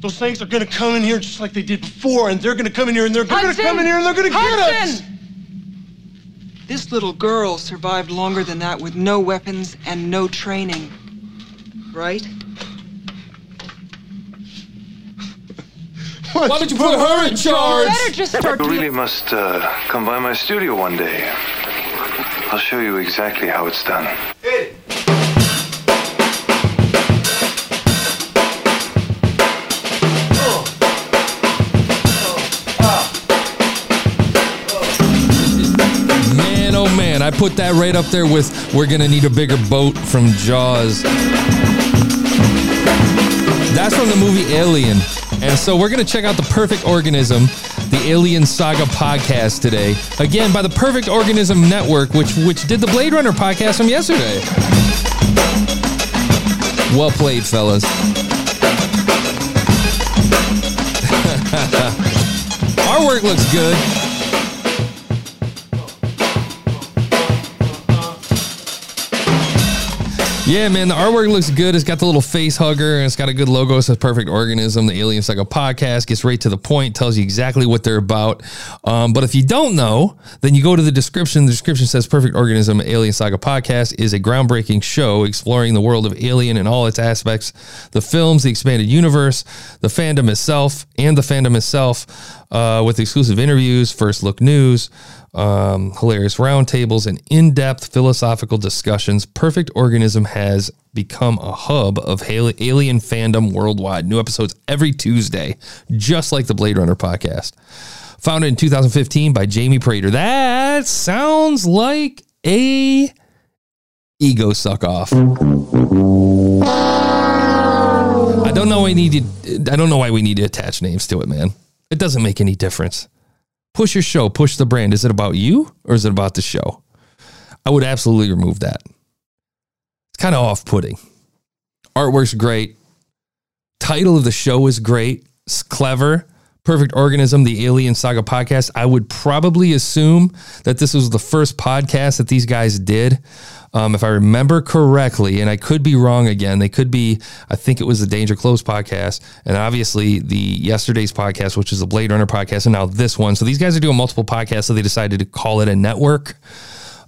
Those things are gonna come in here just like they did before, and they're gonna come in here and they're gonna come in here and they're gonna get us. Hudson! This little girl survived longer than that with no weapons and no training. Right? Why don't you put her in charge? You Better just start You really must uh, come by my studio one day. I'll show you exactly how it's done. Put that right up there with we're gonna need a bigger boat from Jaws. That's from the movie Alien. And so we're gonna check out the Perfect Organism, the Alien Saga podcast today. Again, by the Perfect Organism Network, which which did the Blade Runner podcast from yesterday. Well played, fellas. Our work looks good. Yeah, man, the artwork looks good. It's got the little face hugger and it's got a good logo. It says Perfect Organism. The Alien Saga podcast gets right to the point, tells you exactly what they're about. Um, but if you don't know, then you go to the description. The description says Perfect Organism Alien Saga podcast is a groundbreaking show exploring the world of Alien and all its aspects the films, the expanded universe, the fandom itself, and the fandom itself uh, with exclusive interviews, first look news um, hilarious roundtables, and in depth philosophical discussions. Perfect Organism has become a hub of alien fandom worldwide. New episodes every Tuesday, just like the Blade Runner podcast. Founded in 2015 by Jamie Prater. That sounds like a ego suck off. I don't know. I need to, I don't know why we need to attach names to it, man. It doesn't make any difference push your show, push the brand. Is it about you or is it about the show? I would absolutely remove that. It's kind of off putting. Artwork's great. Title of the show is great. It's clever. Perfect Organism, the Alien Saga podcast. I would probably assume that this was the first podcast that these guys did. Um, if I remember correctly, and I could be wrong again, they could be, I think it was the Danger Close podcast, and obviously the yesterday's podcast, which is the Blade Runner podcast, and now this one. So these guys are doing multiple podcasts, so they decided to call it a network.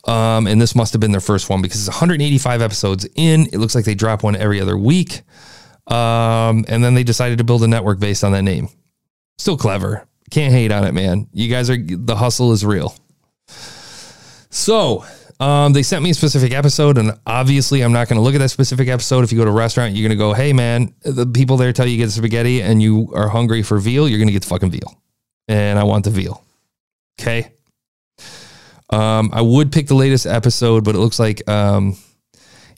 Um, and this must have been their first one because it's 185 episodes in. It looks like they drop one every other week. Um, and then they decided to build a network based on that name. Still clever. Can't hate on it, man. You guys are, the hustle is real. So, um, they sent me a specific episode, and obviously, I'm not going to look at that specific episode. If you go to a restaurant, you're going to go, "Hey, man, the people there tell you you get spaghetti, and you are hungry for veal. You're going to get the fucking veal, and I want the veal." Okay. Um, I would pick the latest episode, but it looks like um,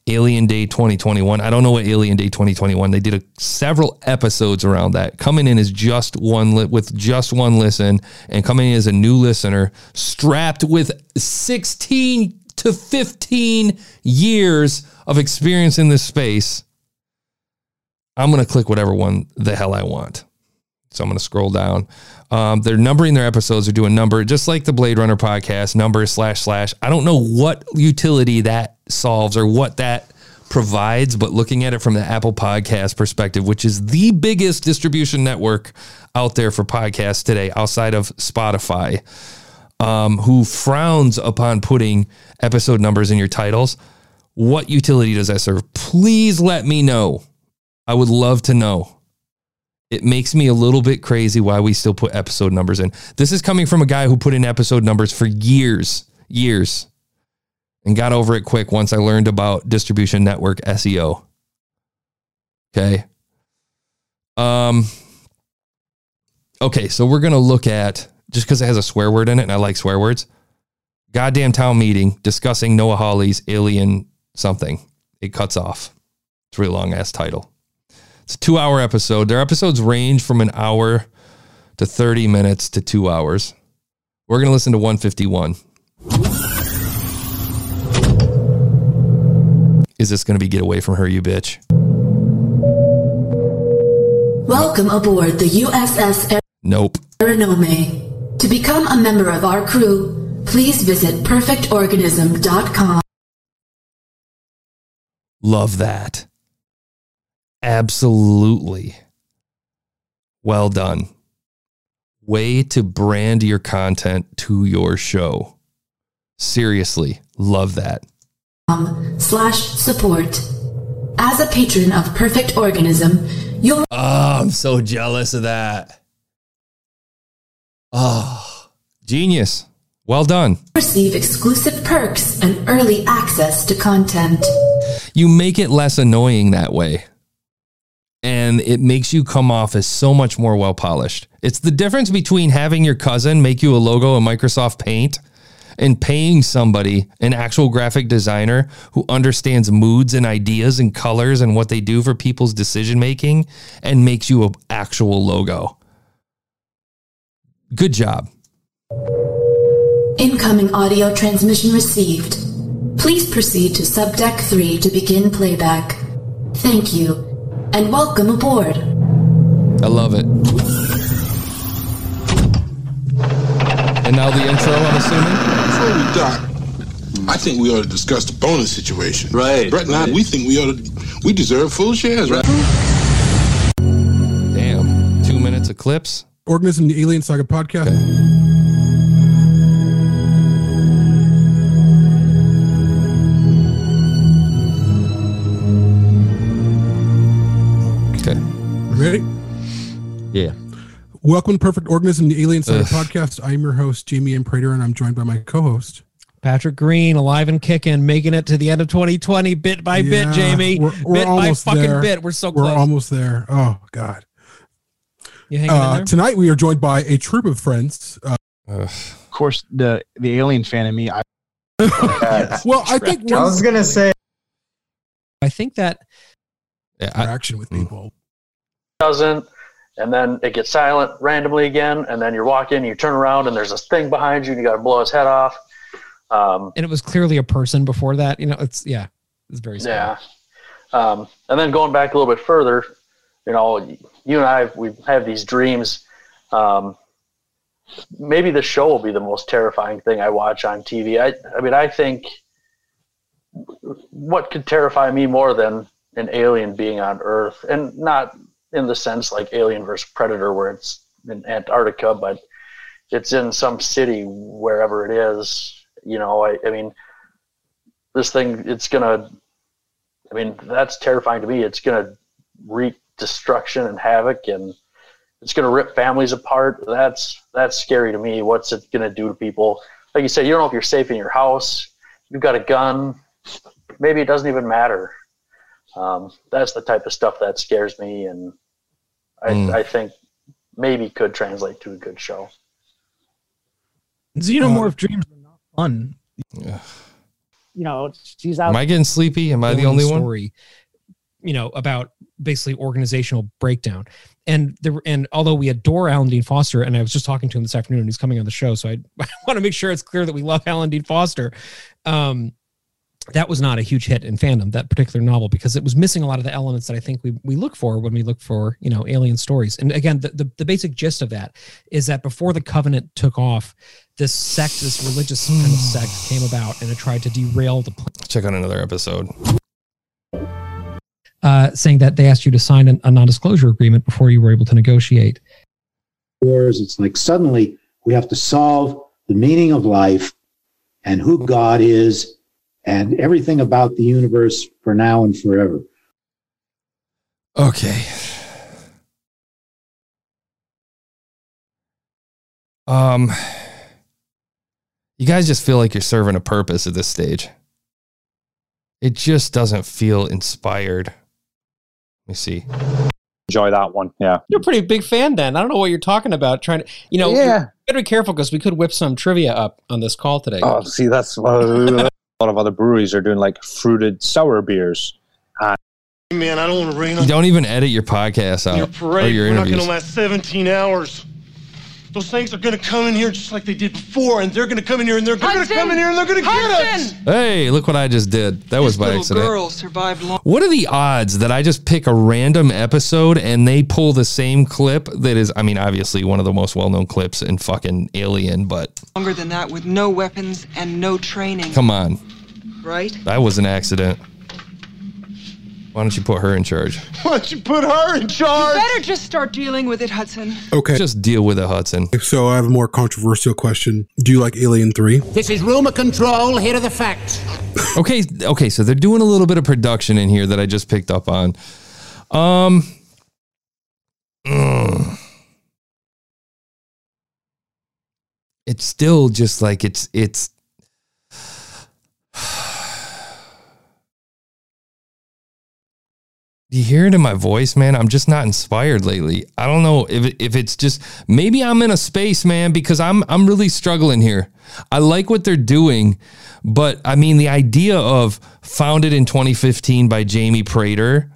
Alien Day 2021. I don't know what Alien Day 2021. They did a, several episodes around that. Coming in as just one li- with just one listen, and coming in as a new listener, strapped with 16 to 15 years of experience in this space. I'm gonna click whatever one the hell I want. So I'm going to scroll down. Um, they're numbering their episodes. They're doing number, just like the Blade Runner podcast, number slash slash. I don't know what utility that solves or what that provides, but looking at it from the Apple Podcast perspective, which is the biggest distribution network out there for podcasts today, outside of Spotify, um, who frowns upon putting episode numbers in your titles. What utility does that serve? Please let me know. I would love to know it makes me a little bit crazy why we still put episode numbers in. This is coming from a guy who put in episode numbers for years, years, and got over it quick once I learned about distribution network SEO. Okay. Um Okay, so we're going to look at just cuz it has a swear word in it and I like swear words. Goddamn town meeting discussing Noah Hawley's alien something. It cuts off. It's a really long ass title. It's a two hour episode. Their episodes range from an hour to 30 minutes to two hours. We're going to listen to 151. Is this going to be Get Away From Her, You Bitch? Welcome aboard the USS Nope. Aeronome. To become a member of our crew, please visit perfectorganism.com. Love that. Absolutely. Well done. Way to brand your content to your show. Seriously, love that. Um, slash support. As a patron of Perfect Organism, you'll Oh, I'm so jealous of that. Oh, genius. Well done. receive exclusive perks and early access to content. You make it less annoying that way. And it makes you come off as so much more well polished. It's the difference between having your cousin make you a logo in Microsoft Paint and paying somebody, an actual graphic designer who understands moods and ideas and colors and what they do for people's decision making and makes you an actual logo. Good job. Incoming audio transmission received. Please proceed to subdeck 3 to begin playback. Thank you, and welcome aboard. I love it. And now the intro, I'm assuming. Before we dock, I think we ought to discuss the bonus situation. Right, Brett and I, we think we ought to, we deserve full shares, right? Damn. Two minutes of clips. Organism, the Alien Saga podcast. Okay. Ready? Yeah. Welcome to Perfect Organism, the Alien Saga Ugh. podcast. I'm your host, Jamie M. Prater, and I'm joined by my co-host. Patrick Green, alive and kicking, making it to the end of 2020, bit by bit, Jamie. we're- we're bit by almost fucking there. bit. We're so close. We're almost there. Oh God! You hanging in Uh, there? tonight we are joined by a troop of friends. Uh, Of course, the the alien fan in me. I, well, I think I was gonna say I think that Yeah, I- interaction with people. doesn't, and then it gets silent randomly again, and then you're walking, you turn around, and there's this thing behind you, and you got to blow his head off. Um, and it was clearly a person before that. You know, it's yeah, it's very scary. yeah, um, and then going back a little bit further, you know, you and I we have these dreams. Um, maybe the show will be the most terrifying thing I watch on TV. I, I mean, I think what could terrify me more than an alien being on Earth, and not in the sense like Alien versus Predator, where it's in Antarctica, but it's in some city wherever it is. You know, I, I mean, this thing, it's gonna. I mean, that's terrifying to me. It's gonna wreak destruction and havoc, and it's gonna rip families apart. That's that's scary to me. What's it gonna do to people? Like you said, you don't know if you're safe in your house. You've got a gun. Maybe it doesn't even matter. Um, that's the type of stuff that scares me, and I, Mm. I think maybe could translate to a good show. xenomorph dreams are not fun. Yeah. you know, she's out Am I getting sleepy? Am I the telling only one? You know about basically organizational breakdown, and there and although we adore Alan Dean Foster, and I was just talking to him this afternoon, and he's coming on the show, so I, I want to make sure it's clear that we love Alan Dean Foster. Um, that was not a huge hit in fandom that particular novel because it was missing a lot of the elements that I think we, we look for when we look for you know alien stories. And again, the, the the basic gist of that is that before the Covenant took off, this sect, this religious kind of sect, came about and it tried to derail the plan Check out another episode. Uh, saying that they asked you to sign an, a non-disclosure agreement before you were able to negotiate. wars. It's like suddenly we have to solve the meaning of life and who God is and everything about the universe for now and forever. Okay. Um, you guys just feel like you're serving a purpose at this stage. It just doesn't feel inspired. Let me see. Enjoy that one. Yeah. You're a pretty big fan, then. I don't know what you're talking about. Trying to, you know, Yeah. you gotta be careful because we could whip some trivia up on this call today. Oh, see, that's uh, a lot of other breweries are doing like fruited sour beers. Man, I don't want to rain You on don't even edit your podcast out your or parade. your We're not going to last 17 hours. Those things are going to come in here just like they did before, and they're going to come in here, and they're going to Hudson! come in here, and they're going to get us. Hey, look what I just did. That was This by little accident. girl survived long. What are the odds that I just pick a random episode and they pull the same clip that is, I mean, obviously one of the most well known clips in fucking Alien, but longer than that with no weapons and no training. come on. Right? That was an accident. Why don't you put her in charge? Why don't you put her in charge? You better just start dealing with it, Hudson. Okay. Just deal with it, Hudson. So I have a more controversial question. Do you like Alien 3? This is rumor control. Here are the facts. Okay, okay, so they're doing a little bit of production in here that I just picked up on. Um mm. It's still just like it's it's you hear it in my voice, man? I'm just not inspired lately. I don't know if if it's just maybe I'm in a space, man, because I'm I'm really struggling here. I like what they're doing, but I mean the idea of founded in 2015 by Jamie Prater,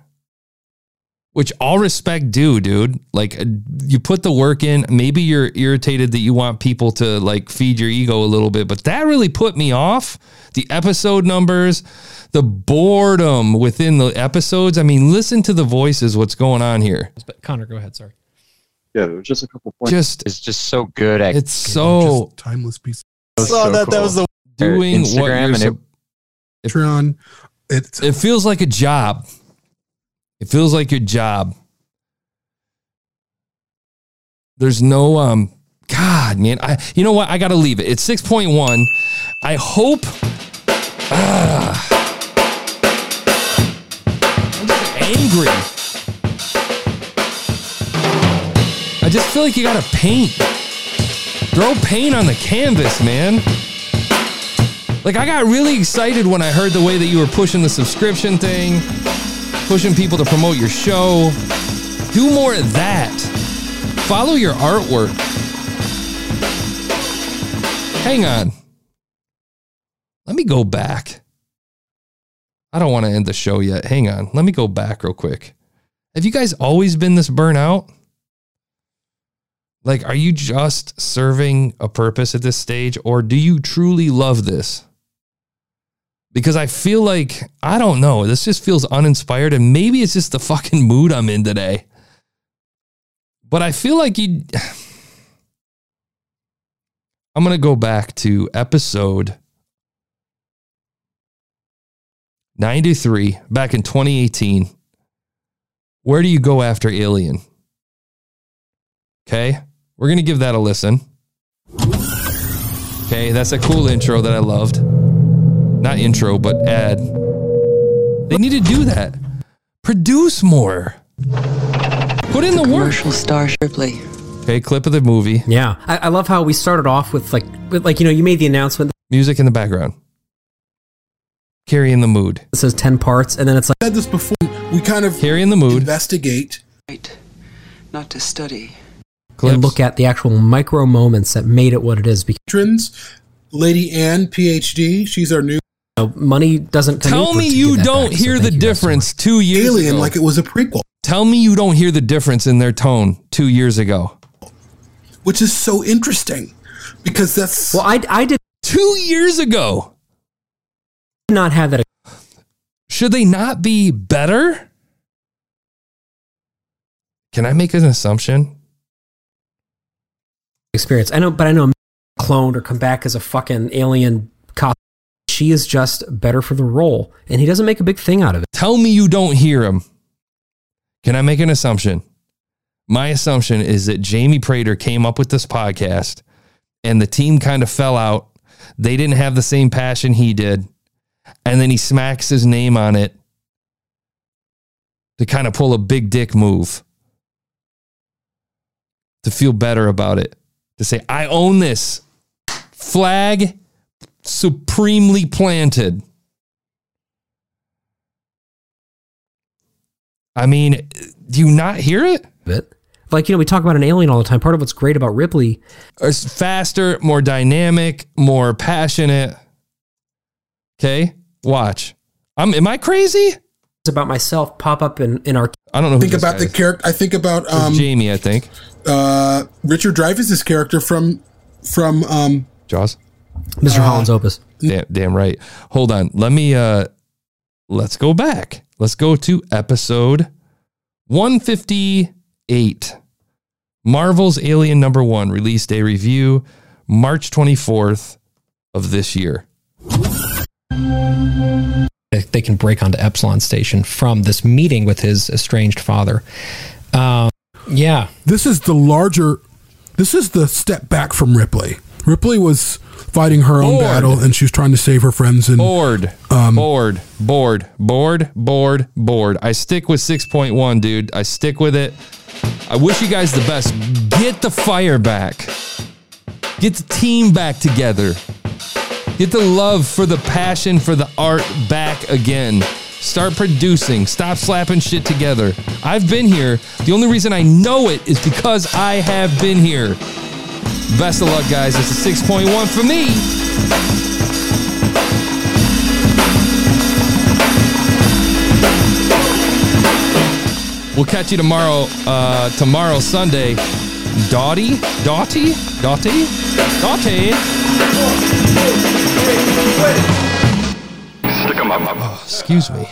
which all respect due, dude. Like uh, you put the work in. Maybe you're irritated that you want people to like feed your ego a little bit, but that really put me off. The episode numbers, the boredom within the episodes. I mean, listen to the voices. What's going on here? But Connor, go ahead. Sorry. Yeah, it was just a couple points. Just It's just so good at it's so Timeless piece I saw that. That was the doing what you're Instagram and it, sup- of Patreon. It feels like a job. It feels like your job. There's no um God, man. I you know what? I gotta leave it. It's 6.1. I hope ah, I'm just angry. I just feel like you gotta paint. Throw paint on the canvas, man. Like I got really excited when I heard the way that you were pushing the subscription thing, pushing people to promote your show. Do more of that. Follow your artwork. Hang on. Let me go back. I don't want to end the show yet. Hang on. Let me go back real quick. Have you guys always been this burnout? Like, are you just serving a purpose at this stage, or do you truly love this? Because I feel like, I don't know, this just feels uninspired, and maybe it's just the fucking mood I'm in today. But I feel like you. I'm to go back to episode 93, back in 2018. Where do you go after Alien? Okay. We're to give that a listen. Okay. That's a cool intro that I loved. Not intro, but ad. They need to do that. Produce more. Put in the work. Commercial star Ripley. Okay. Clip of the movie. Yeah, I, I love how we started off with like, with like you know, you made the announcement Music in the background. Carrying the mood. It says ten parts, and then it's like said this before. We kind of Carrying the mood. investigate. Not to study. and look at the actual micro moments that made it what it is. Because Patrons, Lady Ann, PhD. She's our new you know, money doesn't. come Tell me you don't back, hear thank the you guys so difference two years Alien ago. like it was a prequel, Tell me you don't hear the difference in their tone two years ago. which is so interesting because that's Well, I I did Two years ago. not have that Should they not be better? Can I make an assumption? experience. I know, but I know cloned or come back as a fucking alien cop. She is just better for the role, and he doesn't make a big thing out of it. Tell me you don't hear him. Can I make an assumption? My assumption is that Jamie Prater came up with this podcast and the team kind of fell out. They didn't have the same passion he did. And then he smacks his name on it to kind of pull a big dick move to feel better about it. To say, I own this flag supremely planted. I mean, do you not hear it? Bit like you know, we talk about an alien all the time. Part of what's great about Ripley is faster, more dynamic, more passionate. Okay, watch. I'm. Am I crazy? is about myself pop up in in our I don't know. Think this about the is. character. I think about um, Jamie. I think uh, Richard Dreyfuss's character from from um, Jaws. Mr. Holland's Opus. Damn, damn right. Hold on. Let me. uh Let's go back. Let's go to episode 158. Marvel's Alien Number One release day review, March 24th of this year. they can break onto Epsilon Station from this meeting with his estranged father. Um, yeah, This is the larger. This is the step back from Ripley. Ripley was fighting her own Bored. battle, and she was trying to save her friends. And Bored. Um, bored. Bored. Bored. Bored. Bored. I stick with 6.1, dude. I stick with it. I wish you guys the best. Get the fire back. Get the team back together. Get the love for the passion for the art back again. Start producing. Stop slapping shit together. I've been here. The only reason I know it is because I have been here. Best of luck, guys. It's a 6.1 for me. We'll catch you tomorrow. Uh, tomorrow, Sunday. Dottie? Dottie? Dottie? Dottie? Stick 'em up. Excuse me.